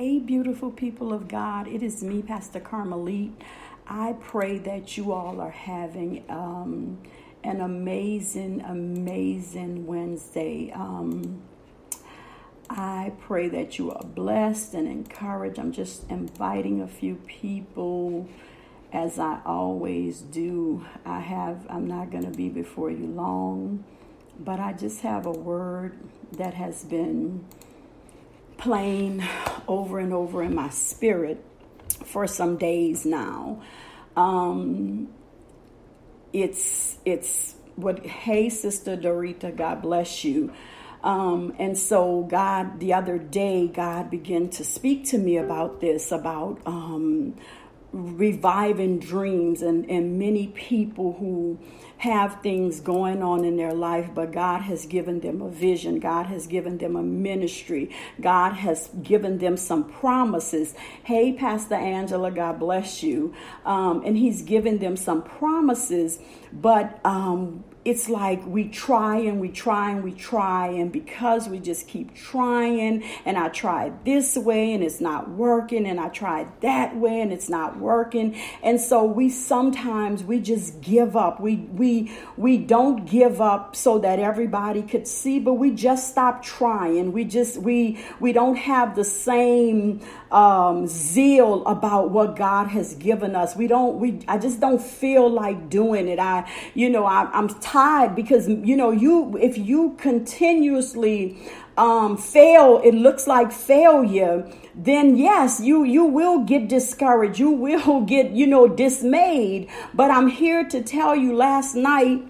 Hey, beautiful people of God. It is me, Pastor Carmelite. I pray that you all are having... Um, an amazing, amazing Wednesday. Um, I pray that you are blessed and encouraged. I'm just inviting a few people as I always do. I have I'm not going to be before you long, but I just have a word that has been playing over and over in my spirit for some days now. Um, it's it's what hey sister dorita god bless you um, and so god the other day god began to speak to me about this about um, reviving dreams and, and many people who have things going on in their life, but God has given them a vision. God has given them a ministry. God has given them some promises. Hey, Pastor Angela, God bless you. Um, and He's given them some promises, but um, it's like we try and we try and we try and because we just keep trying and I tried this way and it's not working and I tried that way and it's not working. And so we sometimes we just give up. We we we don't give up so that everybody could see but we just stop trying. We just we we don't have the same um, zeal about what God has given us. We don't we I just don't feel like doing it. I you know I, I'm because you know you if you continuously um, fail it looks like failure then yes you you will get discouraged. You will get you know dismayed. But i'm here to tell you last night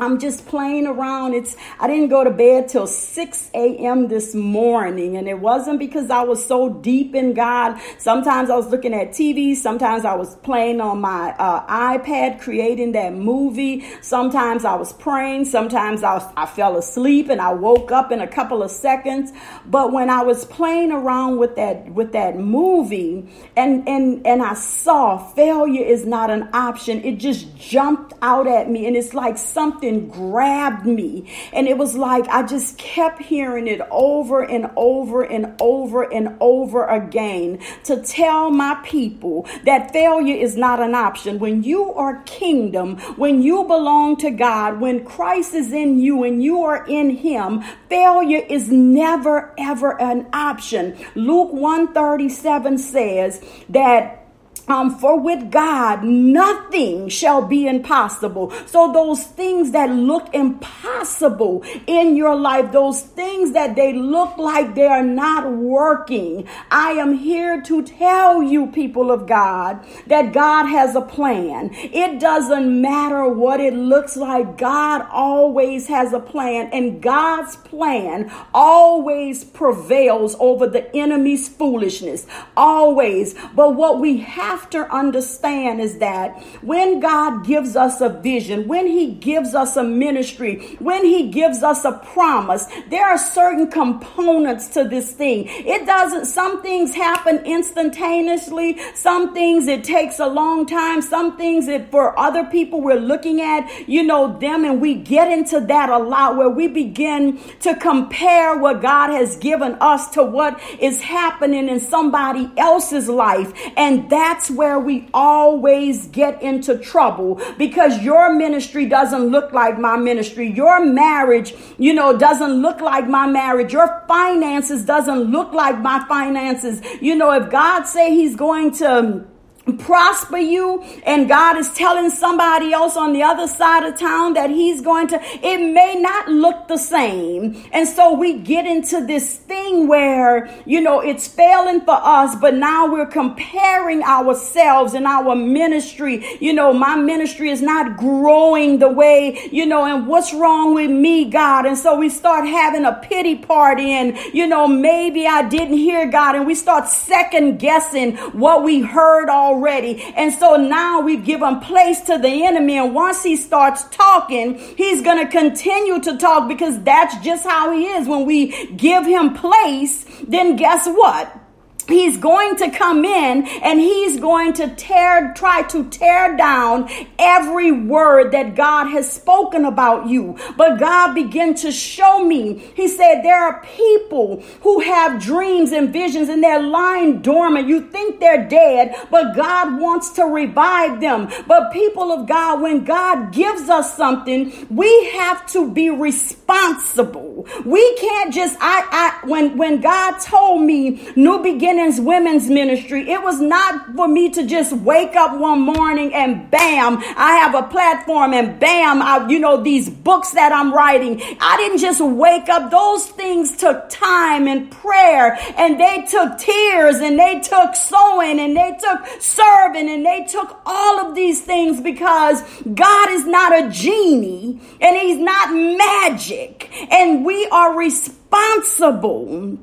I'm just playing around. It's I didn't go to bed till 6 a.m. this morning, and it wasn't because I was so deep in God. Sometimes I was looking at TV, sometimes I was playing on my uh, iPad, creating that movie. Sometimes I was praying, sometimes I, was, I fell asleep and I woke up in a couple of seconds. But when I was playing around with that with that movie, and and and I saw failure is not an option, it just jumped out at me, and it's like something something grabbed me. And it was like I just kept hearing it over and over and over and over again to tell my people that failure is not an option. When you are kingdom, when you belong to God, when Christ is in you and you are in Him, failure is never ever an option. Luke 137 says that um, for with God, nothing shall be impossible. So those things that look impossible in your life, those things that they look like they are not working, I am here to tell you, people of God, that God has a plan. It doesn't matter what it looks like. God always has a plan and God's plan always prevails over the enemy's foolishness. Always. But what we have have to understand is that when God gives us a vision, when He gives us a ministry, when He gives us a promise, there are certain components to this thing. It doesn't, some things happen instantaneously, some things it takes a long time, some things that for other people we're looking at, you know, them, and we get into that a lot where we begin to compare what God has given us to what is happening in somebody else's life. And that's that's where we always get into trouble because your ministry doesn't look like my ministry. Your marriage, you know, doesn't look like my my marriage. Your finances doesn't look like my finances. You know, if God say he's going to prosper you. And God is telling somebody else on the other side of town that he's going to it may not look the same. And so we get into this thing where you know it's failing for us but now we're comparing ourselves and our ministry. You know my ministry is not growing the way you know and what's wrong with me God? And so we start having a pity party and you know maybe I didn't hear God and we start second guessing what we heard all already. And so now we've given place to the enemy. And once he starts talking, he's going to continue to talk because that's just how he is. When we give him place, then guess what? He's going to come in and he's going to tear try to tear down every word that God has spoken about you. But God began to show me. He said there are people who have dreams and visions and they're lying dormant. You think they're dead but God wants to revive them. But people of God when God gives us something we have to be responsible. We can't just I I when when God told me new beginning Women's Ministry. It was not for me to just wake up one morning and bam, I have a platform and bam, I, you know, these books that I'm writing. I didn't just wake up. Those things took time and prayer and they took tears and they took sowing and they took serving and they took all of these things because God is not a genie and he's not magic and we are responsible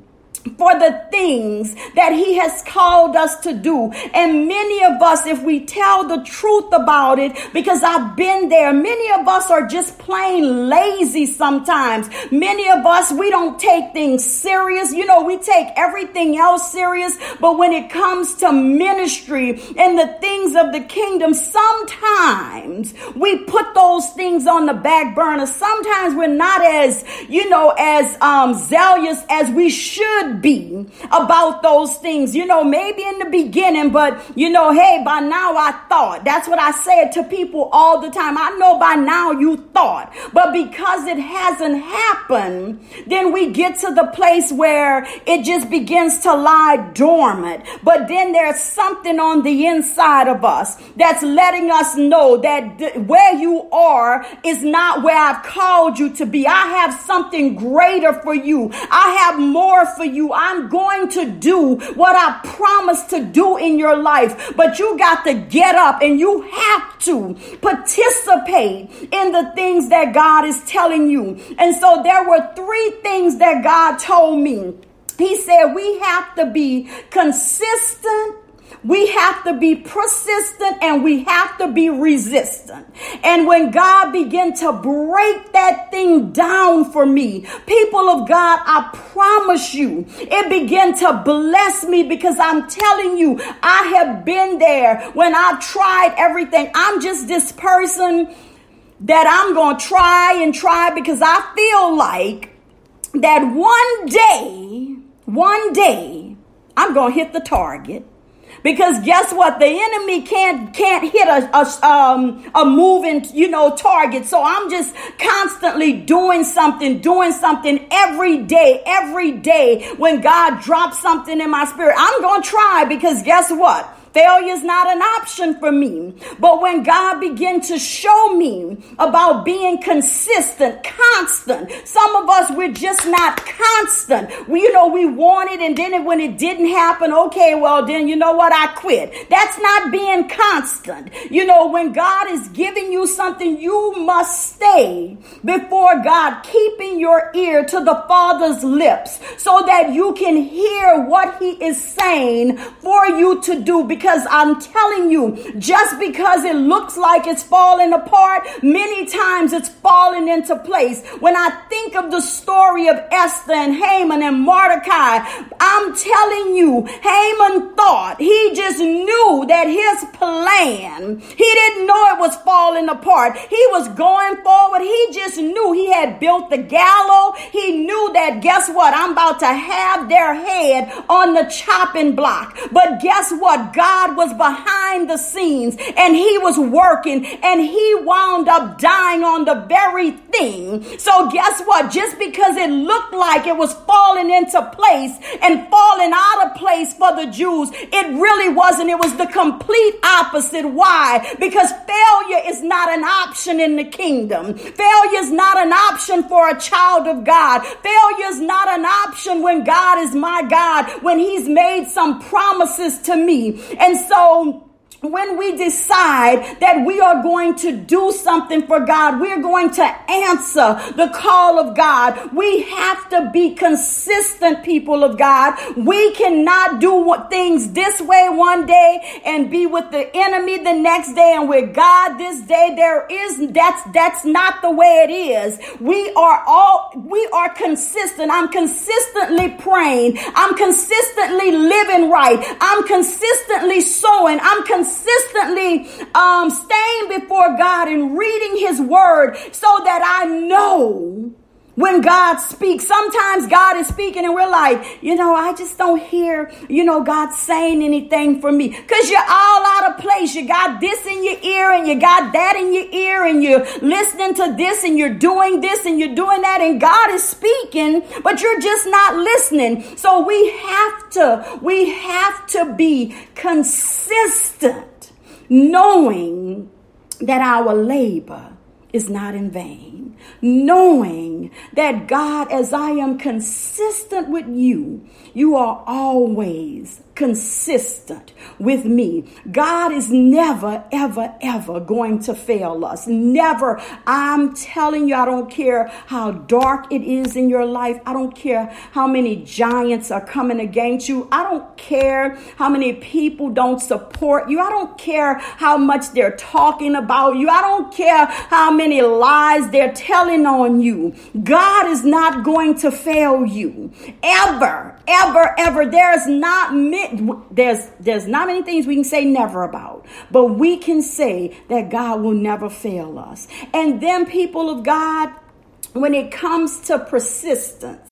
for the things that he has called us to do. And many of us, if we tell the truth about it, because I've been there, many of us are just plain lazy sometimes. Many of us, we don't take things serious. You know, we take everything else serious, but when it comes to ministry and the things of the kingdom, sometimes we put those things on the back burner. Sometimes we're not as, you know, as um, zealous as we should be about those things. You know, maybe in the beginning, but you know, hey, by now I thought. That's what I said to people all the time. I know by now you thought, but because it hasn't happened, then we get to the place where it just begins to lie dormant. But then there's something on the inside of us that's letting us know that th- where you are is not where I've called you to be. I have something greater for you. I have more for you you, I'm going to do what I promised to do in your life. But you got to get up and you have to participate in the things that God is telling you. And so there were three things that God told me. He said we have to be consistent we have to be persistent and we have to be resistant. And when God began to break that thing down for me, people of God, I promise you, it began to bless me because I'm telling you, I have been there when I've tried everything. I'm just this person that I'm going to try and try because I feel like that one day, one day, I'm going to hit the target because guess what? The enemy can't can't hit a a, um, a moving you know target. So I'm just constantly doing something, doing something every day, every day. When God drops something in my spirit, I'm gonna try because guess what? Failure is not an option for me. But when God began to show me about being consistent, constant, some of us, we're just not constant. We, you know, we want it and then when it didn't happen, okay, well, then you know what? I quit. That's not being constant. You know, when God is giving you something, you must stay before God, keeping your ear to the Father's lips so that you can hear what He is saying for you to do. Because because I'm telling you, just because it looks like it's falling apart, many times it's falling into place. When I think of the story of Esther and Haman and Mordecai, I'm telling you, Haman thought he just knew that his plan, he didn't know it was falling apart. He was going forward. He just knew he had built the gallows. He knew that, guess what? I'm about to have their head on the chopping block. But guess what? God God was behind the scenes and he was working and he wound up dying on the very thing. So guess what? Just because it looked like it was falling into place and falling out of place for the Jews, it really wasn't. It was the complete opposite. Why? Because failure is not an option in the kingdom. Failure is not an option for a child of God. Failure is not an option when God is my God, when he's made some promises to me. And so when we decide that we are going to do something for God, we're going to answer the call of God. We have to be consistent people of God. We cannot do things this way one day and be with the enemy the next day and with God this day. There is that's that's not the way it is. We are all we are consistent. I'm consistently praying. I'm consistently living right. I'm consistently sowing. I'm consistently consistently um, staying before God and reading His Word so that I know when God speaks. Sometimes God is speaking and we're like, you know, I just don't hear, you know, God saying anything for me because you're all out of place. You got this in your ear and you got that in your ear and you're listening to this and you're doing this and you're doing that and God is speaking, but you're just not listening. So we have to, we have to be consistent knowing that our labor is not in vain, knowing that God, as I am consistent with you, you are always consistent with me. God is never, ever, ever going to fail us. Never. I'm telling you, I don't care how dark it is in your life. I don't care how many giants are coming against you. I don't care how many people don't support you. I don't care how much they're talking about you. I don't care how many lies they're telling on you. God is not going to fail you ever, ever, ever. There's not there's there's not many things we can say never about, but we can say that God will never fail us. And then people of God, when it comes to persistence,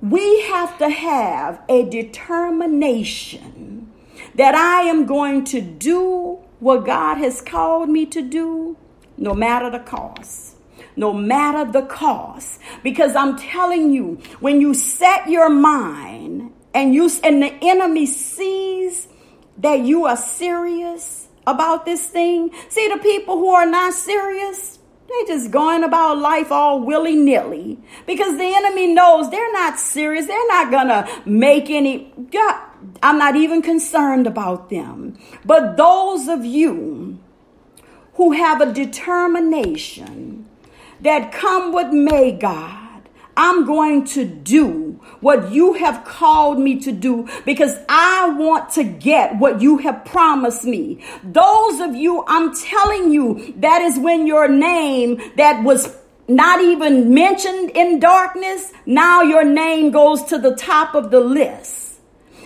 We have to have a determination that I am going to do what God has called me to do, no matter the cost. No matter the cost. Because I'm telling you, when you set your mind and you and the enemy sees that you are serious about this thing, see the people who are not serious, they just going about life all willy nilly because the enemy knows they're not serious. They're not gonna make any. I'm not even concerned about them. But those of you who have a determination that come what may God, I'm going to do what you have called me to do because I want to get what you have promised me. Those of you, I'm telling you, that is when your name that was not even mentioned in darkness, now your name goes to the top of the list.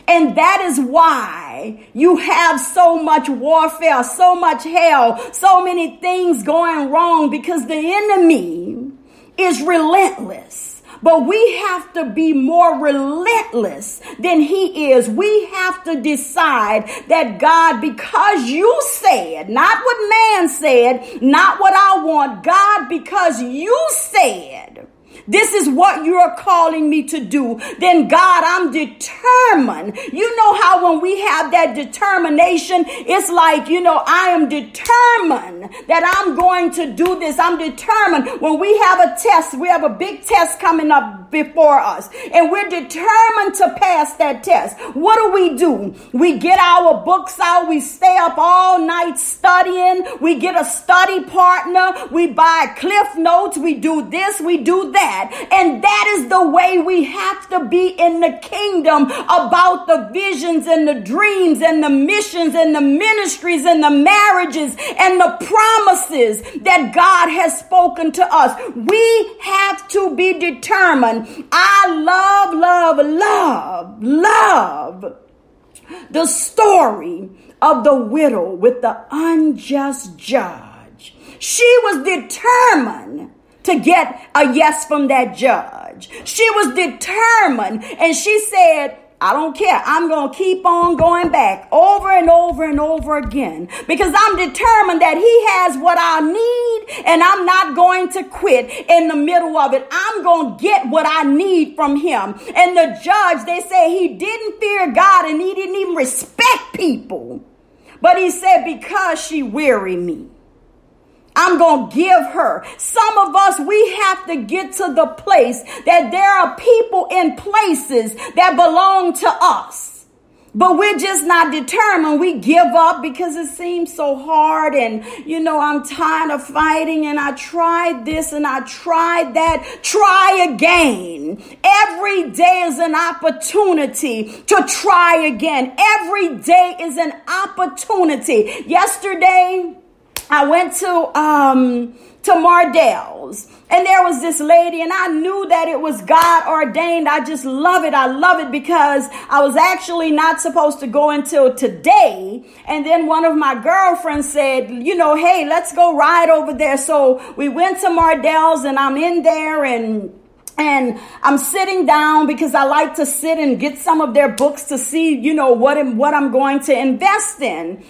And that is why you have so much warfare, so much hell, so many things going wrong because the enemy is relentless. But we have to be more relentless than he is. We have to decide that God, because you said, not what man said, not what I want, God, because you said this is what you're calling me to do, then God, I'm determined. You know how when we have that determination, it's like, you know, I am determined that I'm going to do this. I'm determined when we have a test, we have a big test coming up before us, and we're determined to pass that test. What do we do? We get our books out, we stay up all night studying, we get a study partner, we buy cliff notes, we do this, we do that. And that is the way we have to be in the kingdom about the visions and the dreams and the missions and the ministries and the marriages and the promises that God has spoken to us. We have to be determined. I love, love, love, love the story of the widow with the unjust judge. She was determined to get a yes from that judge. She was determined and she said, I don't care. I'm going to keep on going back over and over and over again because I'm determined that He has what I need and I'm not going to quit in the middle of it. I'm going to get what I need from Him. And the judge, they say he didn't fear God and he didn't even respect people. But he said, because she weary me. I'm going to give her. Some of us, we have to get to the place that there are people in places that belong to us. But we're just not determined. We give up because it seems so hard. And, you know, I'm tired of fighting and I tried this and I tried that. Try again. Every day is an opportunity to try again. Every day is an opportunity. Yesterday, I went to um to Mardel's and there was this lady and I knew that it was God ordained. I just love it. I love it because I was actually not supposed to go until today. And then one of my girlfriends said, you know, hey, let's go ride over there. So we went to Mardel's and I'm in there and and I'm sitting down because I like to sit and get some of their books to see, you know, what, what I'm going to invest in.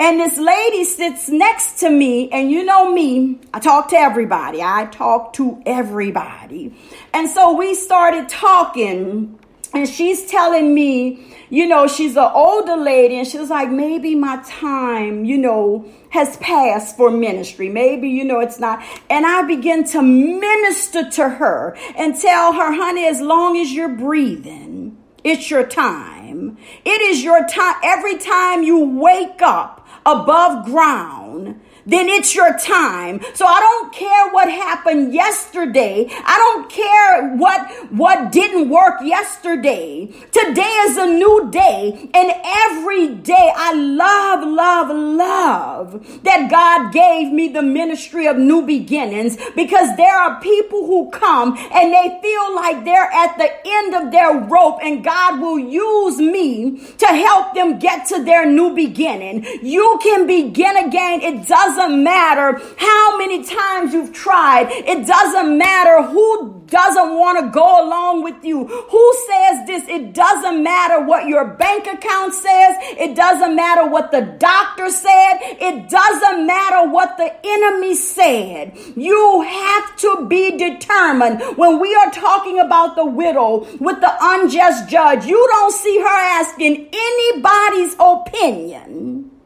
And this lady sits next to me, and you know me, I talk to everybody. I talk to everybody. And so we started talking, and she's telling me, you know, she's an older lady, and she was like, maybe my time, you know, has passed for ministry. Maybe, you know, it's not. And I begin to minister to her and tell her, honey, as long as you're breathing, it's your time. It is your time. Every time you wake up, above ground then it's your time. So I don't care what happened yesterday. I don't care what what didn't work yesterday. Today is a new day and every day I love love love that God gave me the ministry of new beginnings because there are people who come and they feel like they're at the end of their rope and God will use me to help them get to their new beginning. You can begin again. It doesn't doesn't matter how many times you've tried. It doesn't matter who doesn't want to go along with you. Who says this? It doesn't matter what your bank account says. It doesn't matter what the doctor said. It doesn't matter what the enemy said. You have to be determined. When we are talking about the widow with the unjust judge, you don't see her asking anybody's opinion.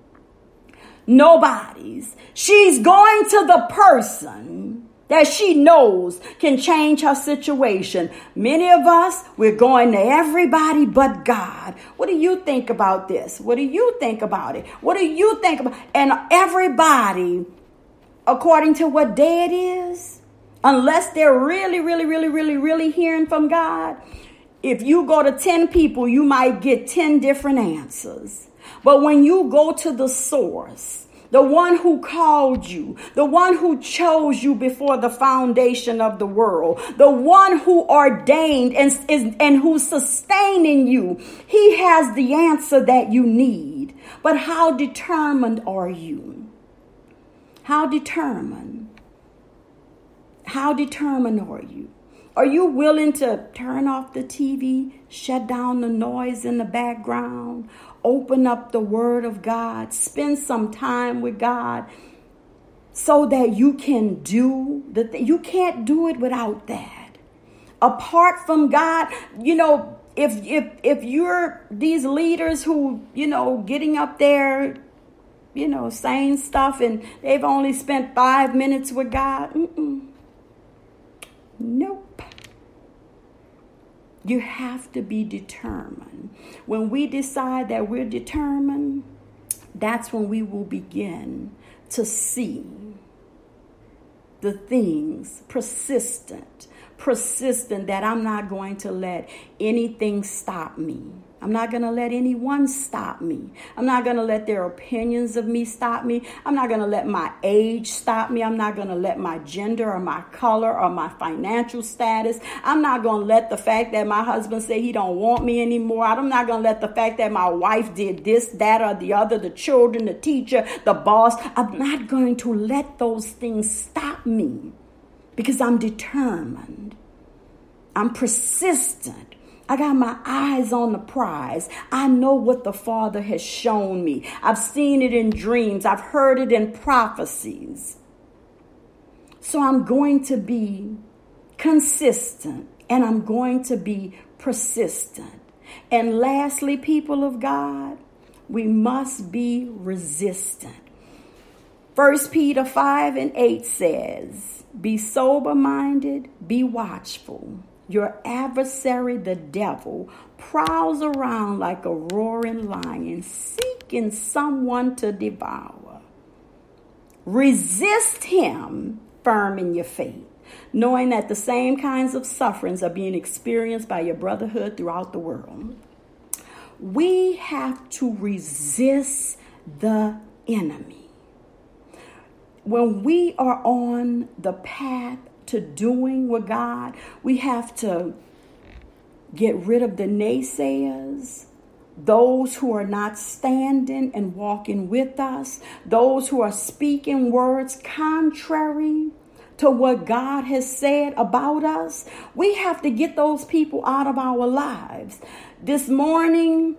Nobody's. She's going to the person that she knows can change her situation. Many of us, we're going to everybody but God. What do you think about this? What do you think about it? What do you think about? And everybody, according to what day it is, unless they're really, really, really, really, really hearing from God, if you go to 10 people, you might get 10 different answers. But when you go to the source, the one who called you, the one who chose you before the foundation of the world, the one who ordained and, is, and who's sustaining you. He has the answer that you need. But how determined are you? How determined? How determined are you? Are you willing to turn off the TV, shut down the noise in the background? Open up the Word of God, spend some time with God so that you can do the th- you can't do it without that. apart from God, you know, if if if you're these leaders who, you know, getting up there, you know, saying stuff and they've only spent 5 minutes with God, mm-mm. nope. You have to be determined. When we decide that we're determined, that's when we will begin to see the things persistent, persistent that I'm not going to let anything stop me. I'm not going to let anyone stop me. I'm not going to let their opinions of me stop me. I'm not going to let my age stop me. I'm not going to let my gender or my color or my financial status. I'm not going to let the fact that my husband say he don't want me anymore. I'm not going to let the fact that my wife did this, that or the other, the children, the teacher, the boss. I'm not going to let those things stop me because I'm determined. I'm persistent. I got my eyes on the prize. I know what the Father has shown me. I've seen it in dreams, I've heard it in prophecies. So I'm going to be consistent and I'm going to be persistent. And lastly, people of God, we must be resistant. 1 Peter 5 and 8 says, Be sober minded, be watchful. Your adversary, the devil, prowls around like a roaring lion, seeking someone to devour. Resist him firm in your faith, knowing that the same kinds of sufferings are being experienced by your brotherhood throughout the world. We have to resist the enemy. When we are on the path to doing with God. We have to get rid of the naysayers, those who are not standing and walking with us, those who are speaking words contrary to what God has said about us. We have to get those people out of our lives. This morning,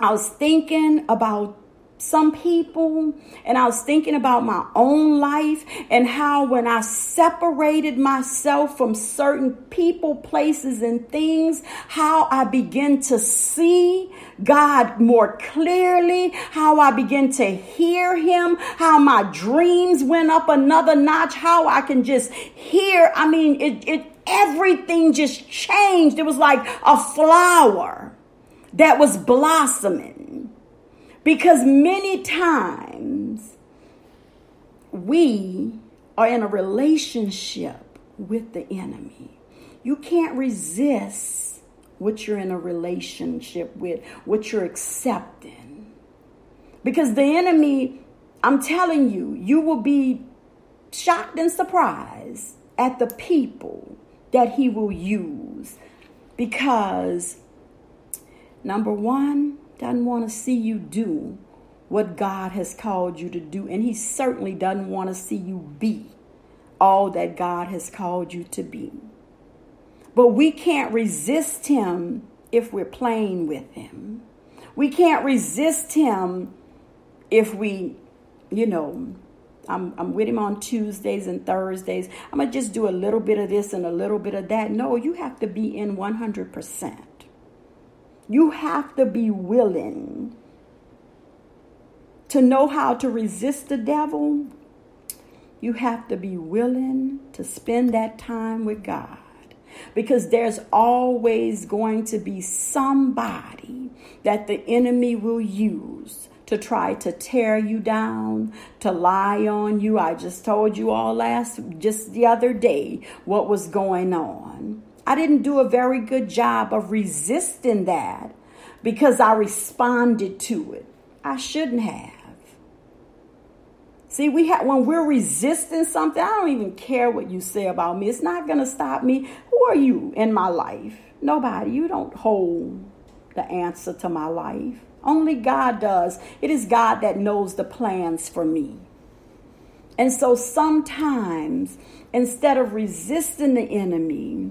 I was thinking about some people and I was thinking about my own life and how when I separated myself from certain people, places, and things, how I begin to see God more clearly, how I begin to hear Him, how my dreams went up another notch, how I can just hear. I mean, it, it everything just changed. It was like a flower that was blossoming because many times we are in a relationship with the enemy. You can't resist what you're in a relationship with, what you're accepting. Because the enemy, I'm telling you, you will be shocked and surprised at the people that he will use. Because, number one, doesn't want to see you do what God has called you to do. And He certainly doesn't want to see you be all that God has called you to be. But we can't resist Him if we're playing with Him. We can't resist Him if we, you know, I'm, I'm with him on Tuesdays and Thursdays. I'm going to just do a little bit of this and a little bit of that. No, you have to be in 100%. You have to be willing to know how to resist the devil. You have to be willing to spend that time with God because there's always going to be somebody that the enemy will use to try to tear you down, to lie on you. I just told you all last, just the other day, what was going on. I didn't do a very good job of resisting that because I responded to it. I shouldn't have. See, we have when we're resisting something, I don't even care what you say about me. It's not going to stop me. Who are you in my life? Nobody. You don't hold the answer to my life. Only God does. It is God that knows the plans for me. And so sometimes, instead of resisting the enemy,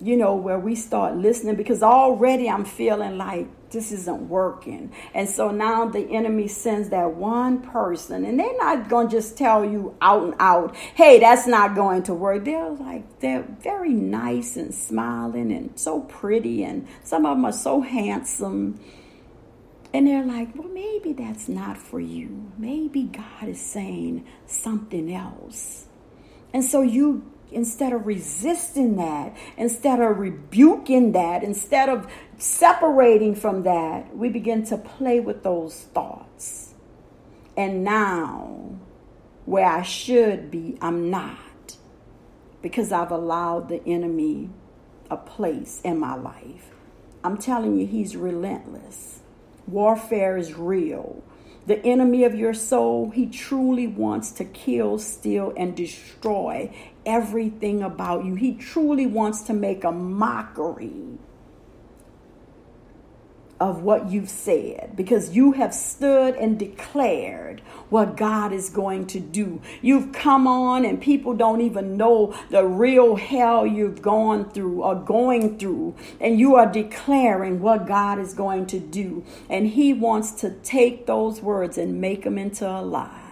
you know, where we start listening because already I'm feeling like this isn't working. And so now the enemy sends that one person, and they're not going to just tell you out and out, hey, that's not going to work. They're like, they're very nice and smiling and so pretty, and some of them are so handsome. And they're like, well, maybe that's not for you. Maybe God is saying something else. And so you instead of resisting that, instead of rebuking that, instead of separating from that, we begin to play with those thoughts. And now, where I should be, I'm not because I've allowed the enemy a place in my life. I'm telling you, he's relentless. Warfare is real. The enemy of your soul, he truly wants to kill, steal, and destroy everything about you. He truly wants to make a mockery of what you've said because you have stood and declared what God is going to do. You've come on, and people don't even know the real hell you've gone through or going through, and you are declaring what God is going to do. And He wants to take those words and make them into a lie.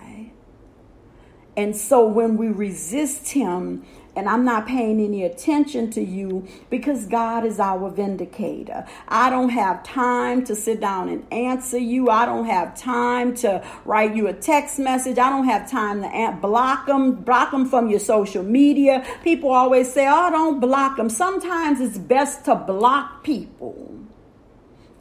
And so when we resist Him, and I'm not paying any attention to you because God is our vindicator. I don't have time to sit down and answer you. I don't have time to write you a text message. I don't have time to block them, block them from your social media. People always say, "Oh, don't block them." Sometimes it's best to block people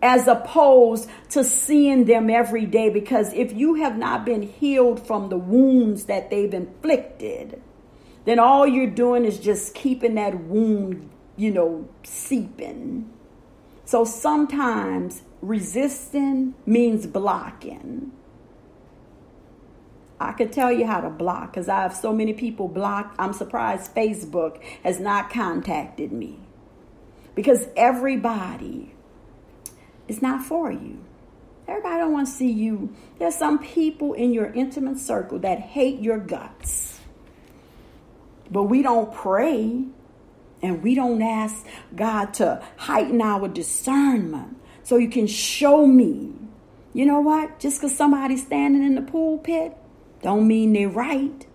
as opposed to seeing them every day because if you have not been healed from the wounds that they've inflicted, then all you're doing is just keeping that wound, you know, seeping. So sometimes resisting means blocking. I could tell you how to block because I have so many people blocked. I'm surprised Facebook has not contacted me because everybody is not for you. Everybody don't want to see you. There's some people in your intimate circle that hate your guts. But we don't pray and we don't ask God to heighten our discernment so you can show me. You know what? Just because somebody's standing in the pulpit don't mean they're right.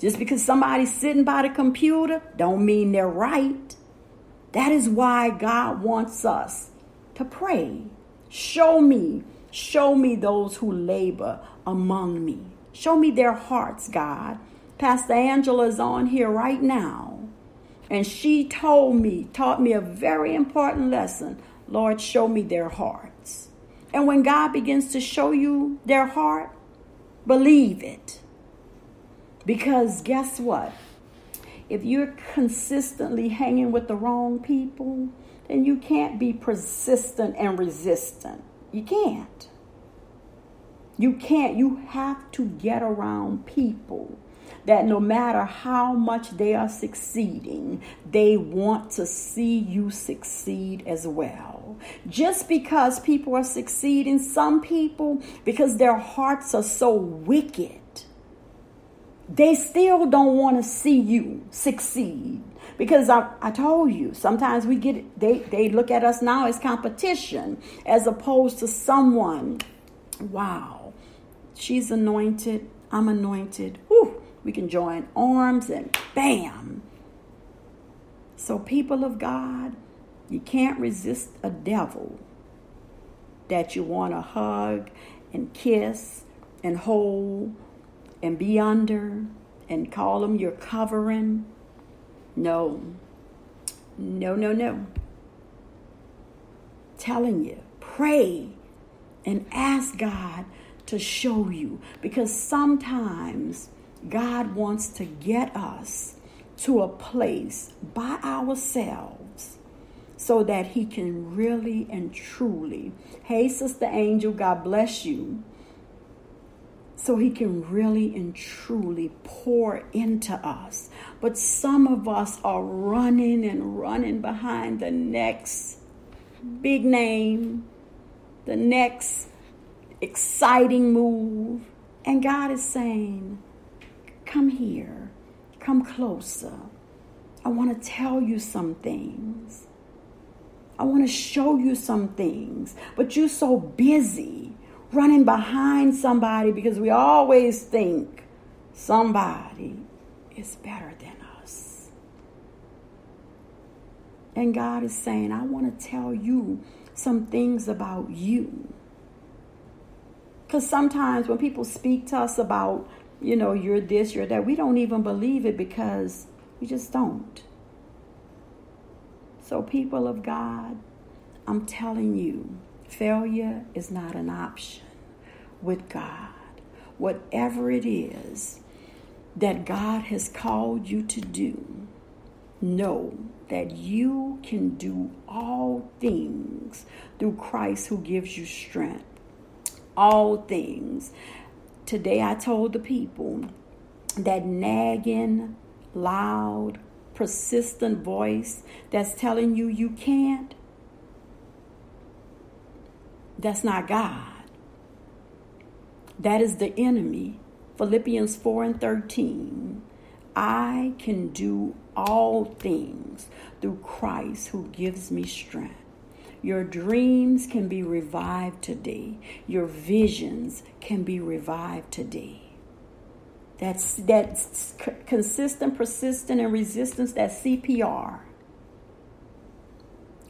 Just because somebody's sitting by the computer don't mean they're right. That is why God wants us to pray. Show me, show me those who labor among me. Show me their hearts, God. Pastor Angela is on here right now. And she told me, taught me a very important lesson. Lord, show me their hearts. And when God begins to show you their heart, believe it. Because guess what? If you're consistently hanging with the wrong people, then you can't be persistent and resistant. You can't. You can't. You have to get around people that no matter how much they are succeeding, they want to see you succeed as well. Just because people are succeeding, some people, because their hearts are so wicked, they still don't want to see you succeed. Because I, I told you, sometimes we get, they, they look at us now as competition as opposed to someone, wow, she's anointed, I'm anointed. Whew, we can join arms and bam. So, people of God, you can't resist a devil that you want to hug and kiss and hold and be under and call them your covering. No, no, no, no. Telling you, pray and ask God to show you because sometimes God wants to get us to a place by ourselves so that He can really and truly. Hey, Sister Angel, God bless you. So He can really and truly pour into us. But some of us are running and running behind the next big name, the next exciting move. And God is saying, Come here, come closer. I want to tell you some things. I want to show you some things. But you're so busy running behind somebody because we always think somebody is better than us. And God is saying, I want to tell you some things about you. Because sometimes when people speak to us about you know, you're this, you're that. We don't even believe it because we just don't. So, people of God, I'm telling you, failure is not an option with God. Whatever it is that God has called you to do, know that you can do all things through Christ who gives you strength. All things. Today I told the people that nagging, loud, persistent voice that's telling you you can't, that's not God. That is the enemy. Philippians 4 and 13. I can do all things through Christ who gives me strength. Your dreams can be revived today. Your visions can be revived today. That's that's consistent, persistent, and resistance. That CPR.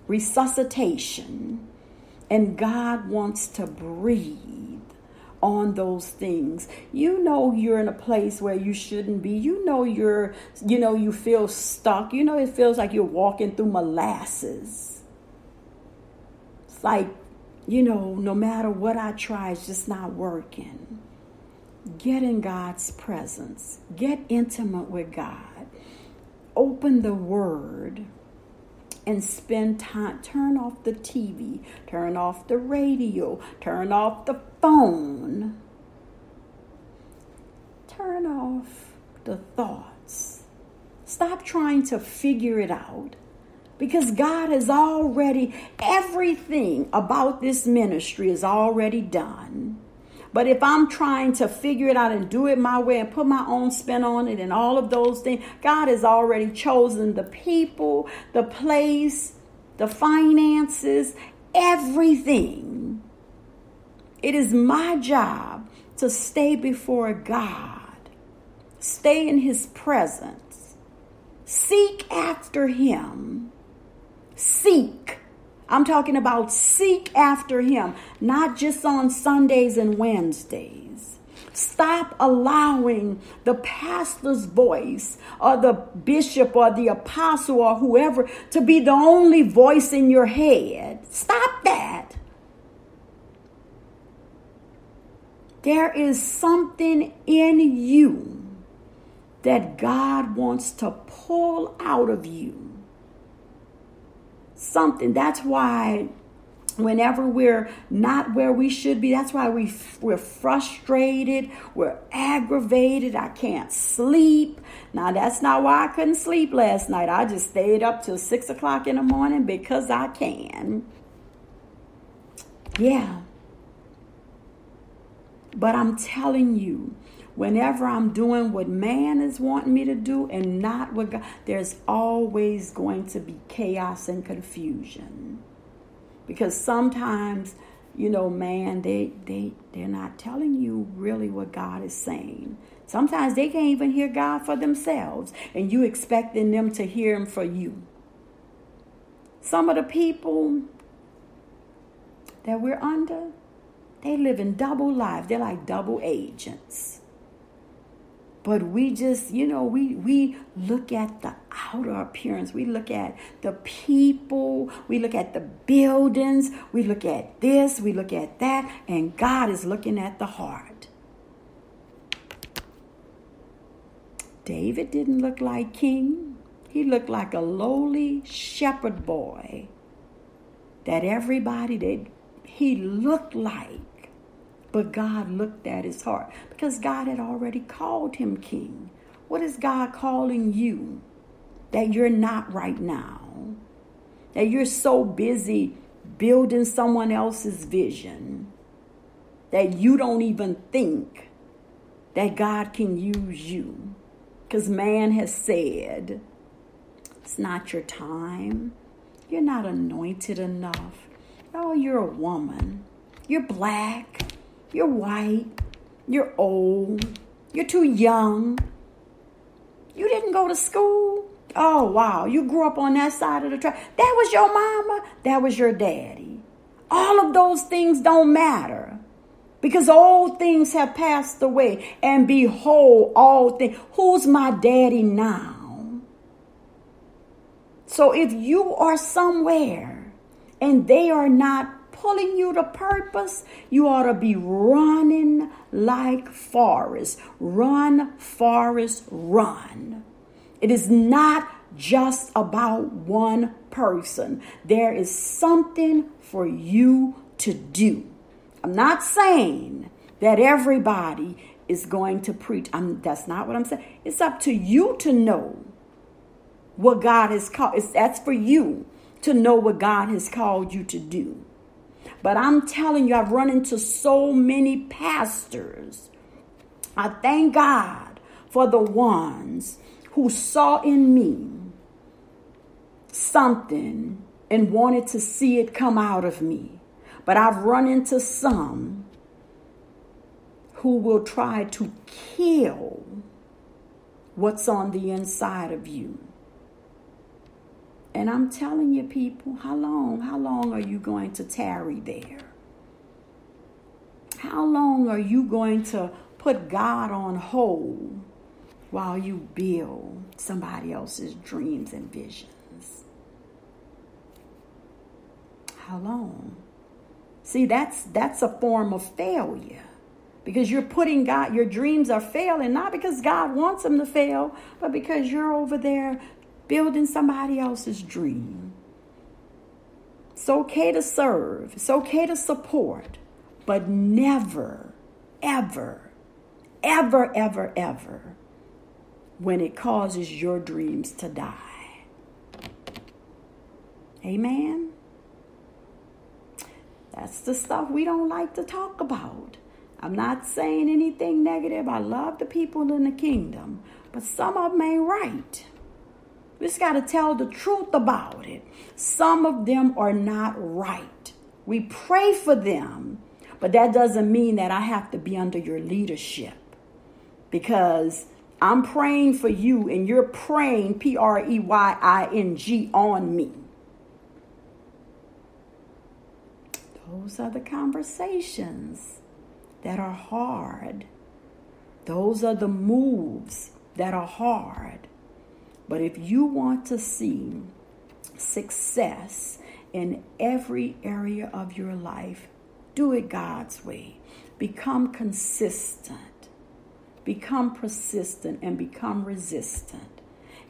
Resuscitation. And God wants to breathe on those things. You know you're in a place where you shouldn't be. You know you're, you know, you feel stuck. You know it feels like you're walking through molasses It's like, you know, no matter what I try, it's just not working. Get in God's presence, get intimate with God, open the Word, and spend time. Turn off the TV, turn off the radio, turn off the phone, turn off the thoughts. Stop trying to figure it out because God has already, everything about this ministry is already done. But if I'm trying to figure it out and do it my way and put my own spin on it and all of those things, God has already chosen the people, the place, the finances, everything. It is my job to stay before God, stay in His presence, seek after Him Seek. I'm talking about seek after Him, not just on Sundays and Wednesdays. Stop allowing the pastor's voice or the bishop or the apostle or whoever to be the only voice in your head. Stop that. There is something in you that God wants to pull out of you something. That's why whenever we're not where we should be that's why we we're frustrated we're aggravated. I can't sleep. Now that's not why i couldn't sleep last night. I just stayed up till six o'clock in the morning because i can. Yeah. But i'm telling you whenever i'm doing what man is wanting me to do and not what god there's always going to be chaos and confusion. Because sometimes you know man they they they're not telling you really what god is saying. Sometimes they can't even hear god for themselves and you expecting them to hear him for you. Some of the people that we're under they live in double life they're like double agents but we just you know we we look at the outer appearance. We look at the people. We look at the buildings. We look at this. We look at that. And god is looking at the heart. David didn't look like king. He looked like a lowly shepherd boy that everybody that he looked like but God looked at his heart because God had already called him king. What is God calling you that you're not right now? That you're so busy building someone else's vision that you don't even think that God can use you. Because man has said, it's not your time. You're not anointed enough. Oh, you're a woman. You're black. You're white. You're old. You're too young. You didn't go to school. Oh, wow. You grew up on that side of the track. That was your mama. That was your daddy. All of those things don't matter because old things have passed away. And behold, all things. Who's my daddy now? So if you are somewhere and they are not pulling you to purpose, you ought to be running like Forrest. Run, Forrest, run. It is not just about one person. There is something for you to do. I'm not saying that everybody is going to preach. I'm, that's not what I'm saying. It's up to you to know what God has called. It's, that's for you to know what God has called you to do. But I'm telling you, I've run into so many pastors. I thank God for the ones who saw in me something and wanted to see it come out of me. But I've run into some who will try to kill what's on the inside of you. And I'm telling you, people, how long, how long are you going to tarry there? How long are you going to put God on hold while you build somebody else's dreams and visions? How long? See, that's that's a form of failure. Because you're putting God, your dreams are failing, not because God wants them to fail, but because you're over there building somebody else's dream. It's okay to serve, it's okay to support, but never, ever, ever, ever, ever when it causes your dreams to die. Amen? That's the stuff we don't like to talk about. I'm not saying anything negative. I love the people in the kingdom, but some of them ain't right. We just got to tell the truth about it. Some of them are not right. We pray for them, but that doesn't mean that I have to be under your leadership because I'm praying for you and you're praying P R E Y I N G on me. Those are the conversations that are hard. Those are the moves that are hard. But if you want to see success in every area of your life, do it God's way. Become consistent. Become persistent and become resistant.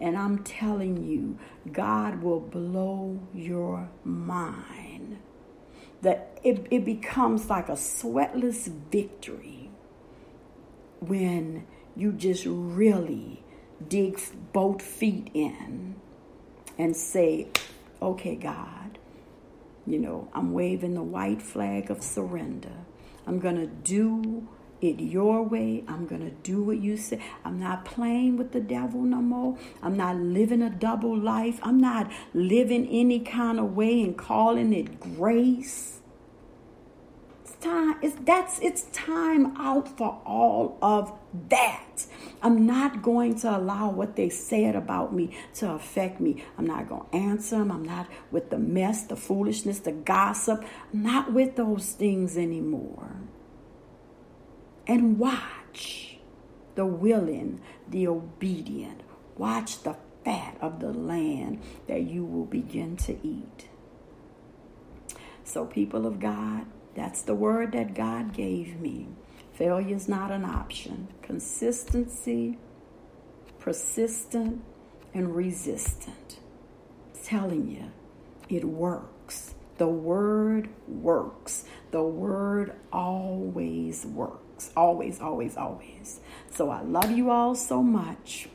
And I'm telling you, God will blow your mind. that it, it becomes like a sweatless victory when you just really dig both feet in and say, okay, God, you know, I'm waving the white flag of surrender. I'm going to do it your way. I'm going to do what you say. I'm not playing with the devil no more. I'm not living a double life. I'm not living any kind of way and calling it grace. Time. It's that's it's time out for all of that. I'm not going to allow what they said about me to affect me. I'm not going to answer them. I'm not with the mess, the foolishness, the gossip. I'm not with those things anymore and watch the willing, the obedient. Watch the fat of the land that you will begin to eat. So, people of God, that's the word that God gave me. Failure is not an option. Consistency, persistent, and resistant. I'm telling you, it works. The word works. The word always works always, always, always. So I love you all so much.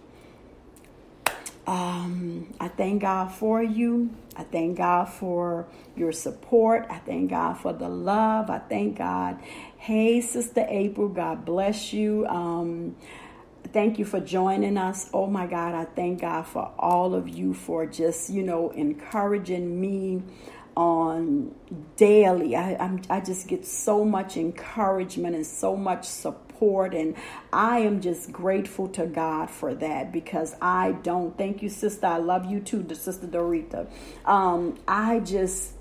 Um, I thank God for you. I thank God for your support. I thank God for the love. I thank God. Hey, Sister April, God bless you. Um, thank you for joining us. Oh my God, I thank God for all of you for just, you know, encouraging me on daily. I, I'm, I just get so much encouragement and so much support. And I am just grateful to God for that because I don't, thank you, sister. I love you too, Sister Dorita. Um, I just,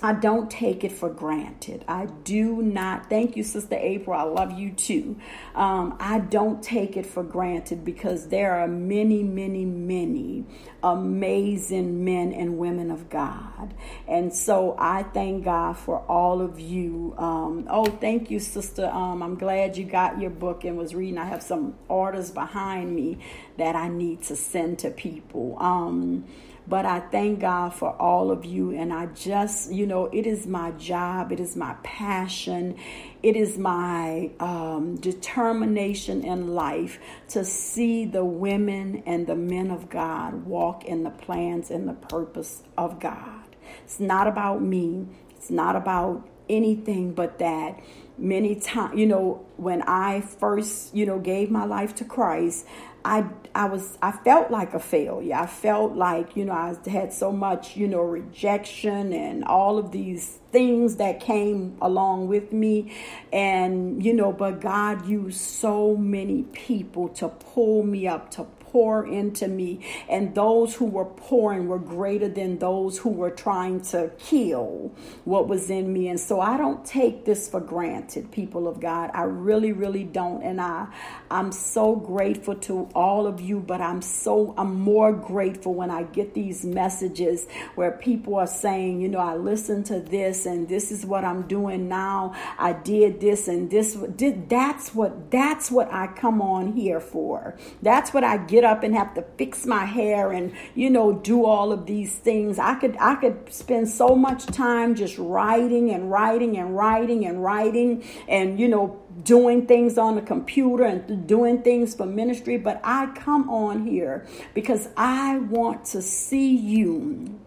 I don't take it for granted. I do not. Thank you, Sister April. I love you too. Um, I don't take it for granted because there are many, many, many amazing men and women of God. And so I thank God for all of you. Um, oh, thank you, Sister. Um, I'm glad you got your book and was reading. I have some orders behind me that I need to send to people. Um, but I thank God for all of you. And I just, you know, it is my job, it is my passion, it is my um, determination in life to see the women and the men of God walk in the plans and the purpose of God. It's not about me, it's not about anything but that many times you know when i first you know gave my life to christ I I was I felt like a failure. I felt like, you know, I had so much, you know, rejection and all of these things that came along with me and you know, but God used so many people to pull me up to pour into me. And those who were pouring were greater than those who were trying to kill what was in me. And so I don't take this for granted, people of God. I really, really don't. And I, I'm so grateful to all of you, but I'm so, I'm more grateful when I get these messages where people are saying, you know, I listened to this and this is what I'm doing now. I did this and this did that's what that's what I come on here for. That's what I get get up and have to fix my hair and you know do all of these things. I could i could spend so much time just writing and writing and writing and writing and you know doing things on the computer and doing things for ministry. But i come on here because i want to see you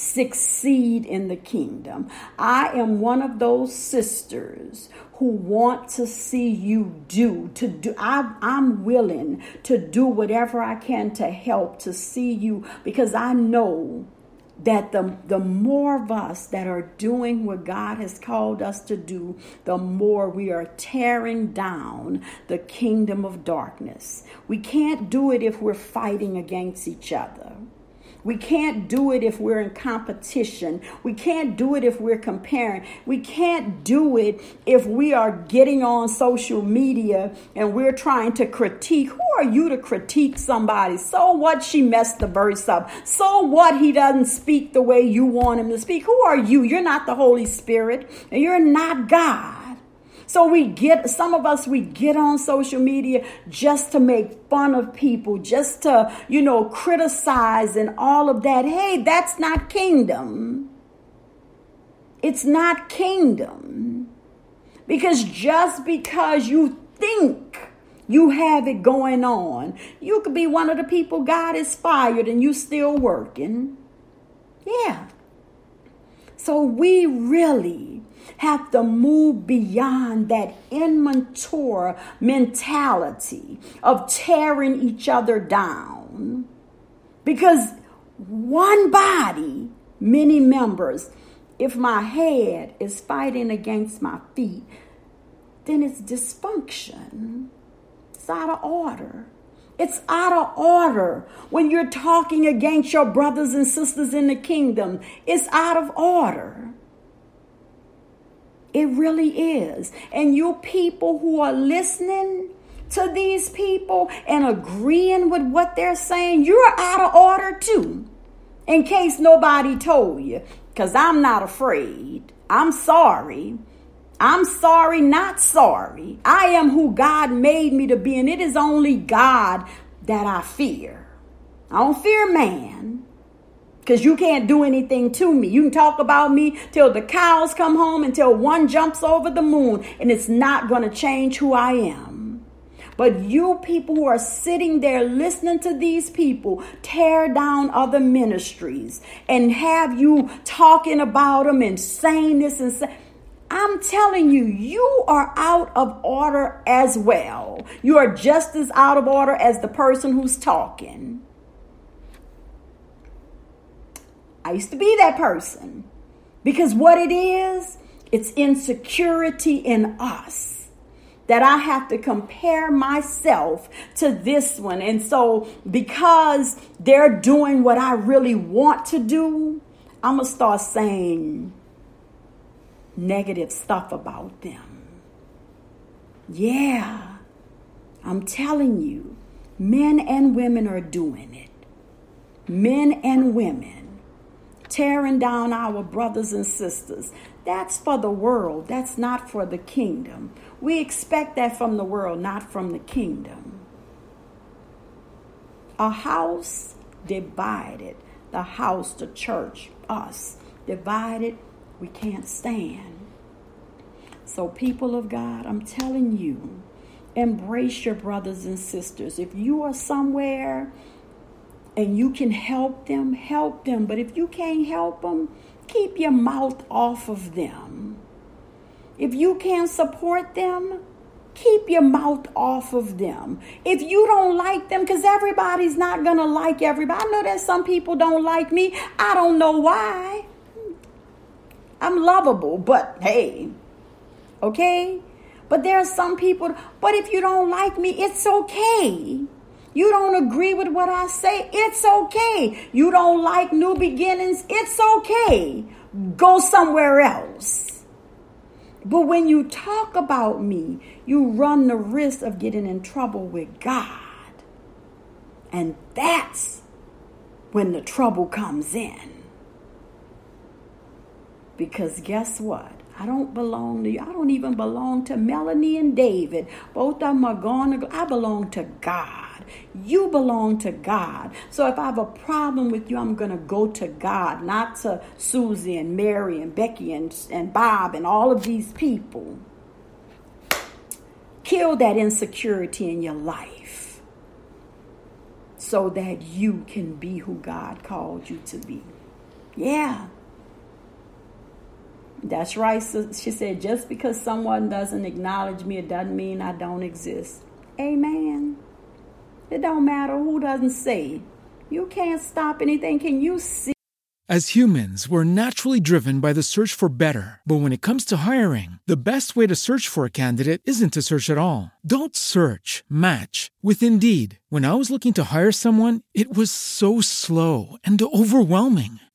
succeed in the kingdom. I am one of those sisters who want to see you do to do I, i'm willing to do whatever i can to help to see you because i know that the, the more of us that are doing what God has called us to do, the more we are tearing down the kingdom of darkness. We can't do it if we're fighting against each other. We can't do it if we're in competition. We can't do it if we're comparing. We can't do it if we are getting on social media and we're trying to critique. Who are you to critique somebody? So what she messed the verse up? So what he doesn't speak the way you want him to speak? Who are you? You're not the Holy Spirit and you're not God. So we get, some of us, we get on social media just to make fun of people, just to, you know, criticize and all of that. Hey, that's not kingdom. It's not kingdom. Because just because you think you have it going on, you could be one of the people God is fired and you still working. Yeah. So we really have to move beyond that immature mentality of tearing each other down. Because one body, many members, if my head is fighting against my feet, then it's dysfunction. It's out of order. It's out of order when you're talking against your brothers and sisters in the kingdom. It's out of order. It really is. And you people who are listening to these people and agreeing with what they're saying, you're out of order too. In case nobody told you, because I'm not afraid. I'm sorry. I'm sorry, not sorry. I am who God made me to be, and it is only God that I fear. I don't fear man because you can't do anything to me. You can talk about me till the cows come home, until one jumps over the moon, and it's not going to change who I am. But you people who are sitting there listening to these people tear down other ministries and have you talking about them and saying this and saying, I'm telling you, you are out of order as well. You are just as out of order as the person who's talking. I used to be that person because what it is, it's insecurity in us that I have to compare myself to this one. And so, because they're doing what I really want to do, I'm going to start saying, negative stuff about them. Yeah, I'm telling you, men and women are doing it. Men and women tearing down our brothers and sisters. That's for the world, that's not for the kingdom. We expect that from the world, not from the kingdom. A house divided, the house, the church, us, divided we can't stand. So, people of God, I'm telling you, embrace your brothers and sisters. If you are somewhere and you can help them, help them. But if you can't help them, keep your mouth off of them. If you can't support them, keep your mouth off of them. If you don't like them, because everybody's not going to like everybody. I know that some people don't like me. I don't know why. I'm lovable, but hey, okay? But there are some people, but if you don't like me, it's okay. You don't agree with what I say, it's okay. You don't like new beginnings, it's okay. Go somewhere else. But when you talk about me, you run the risk of getting in trouble with God. And that's when the trouble comes in. Because guess what? I don't belong to you. I don't even belong to Melanie and David. Both of them are gone. I belong to God. You belong to God. So if I have a problem with you, I'm going to go to God, not to Susie and Mary and Becky and, and Bob and all of these people. Kill that insecurity in your life so that you can be who God called you to be. Yeah. That's right. So she said, just because someone doesn't acknowledge me, it doesn't mean I don't exist. Amen. It don't matter who doesn't say. You can't stop anything. Can you see? As humans, we're naturally driven by the search for better. But when it comes to hiring, the best way to search for a candidate isn't to search at all. Don't search, match with Indeed. When I was looking to hire someone, it was so slow and overwhelming.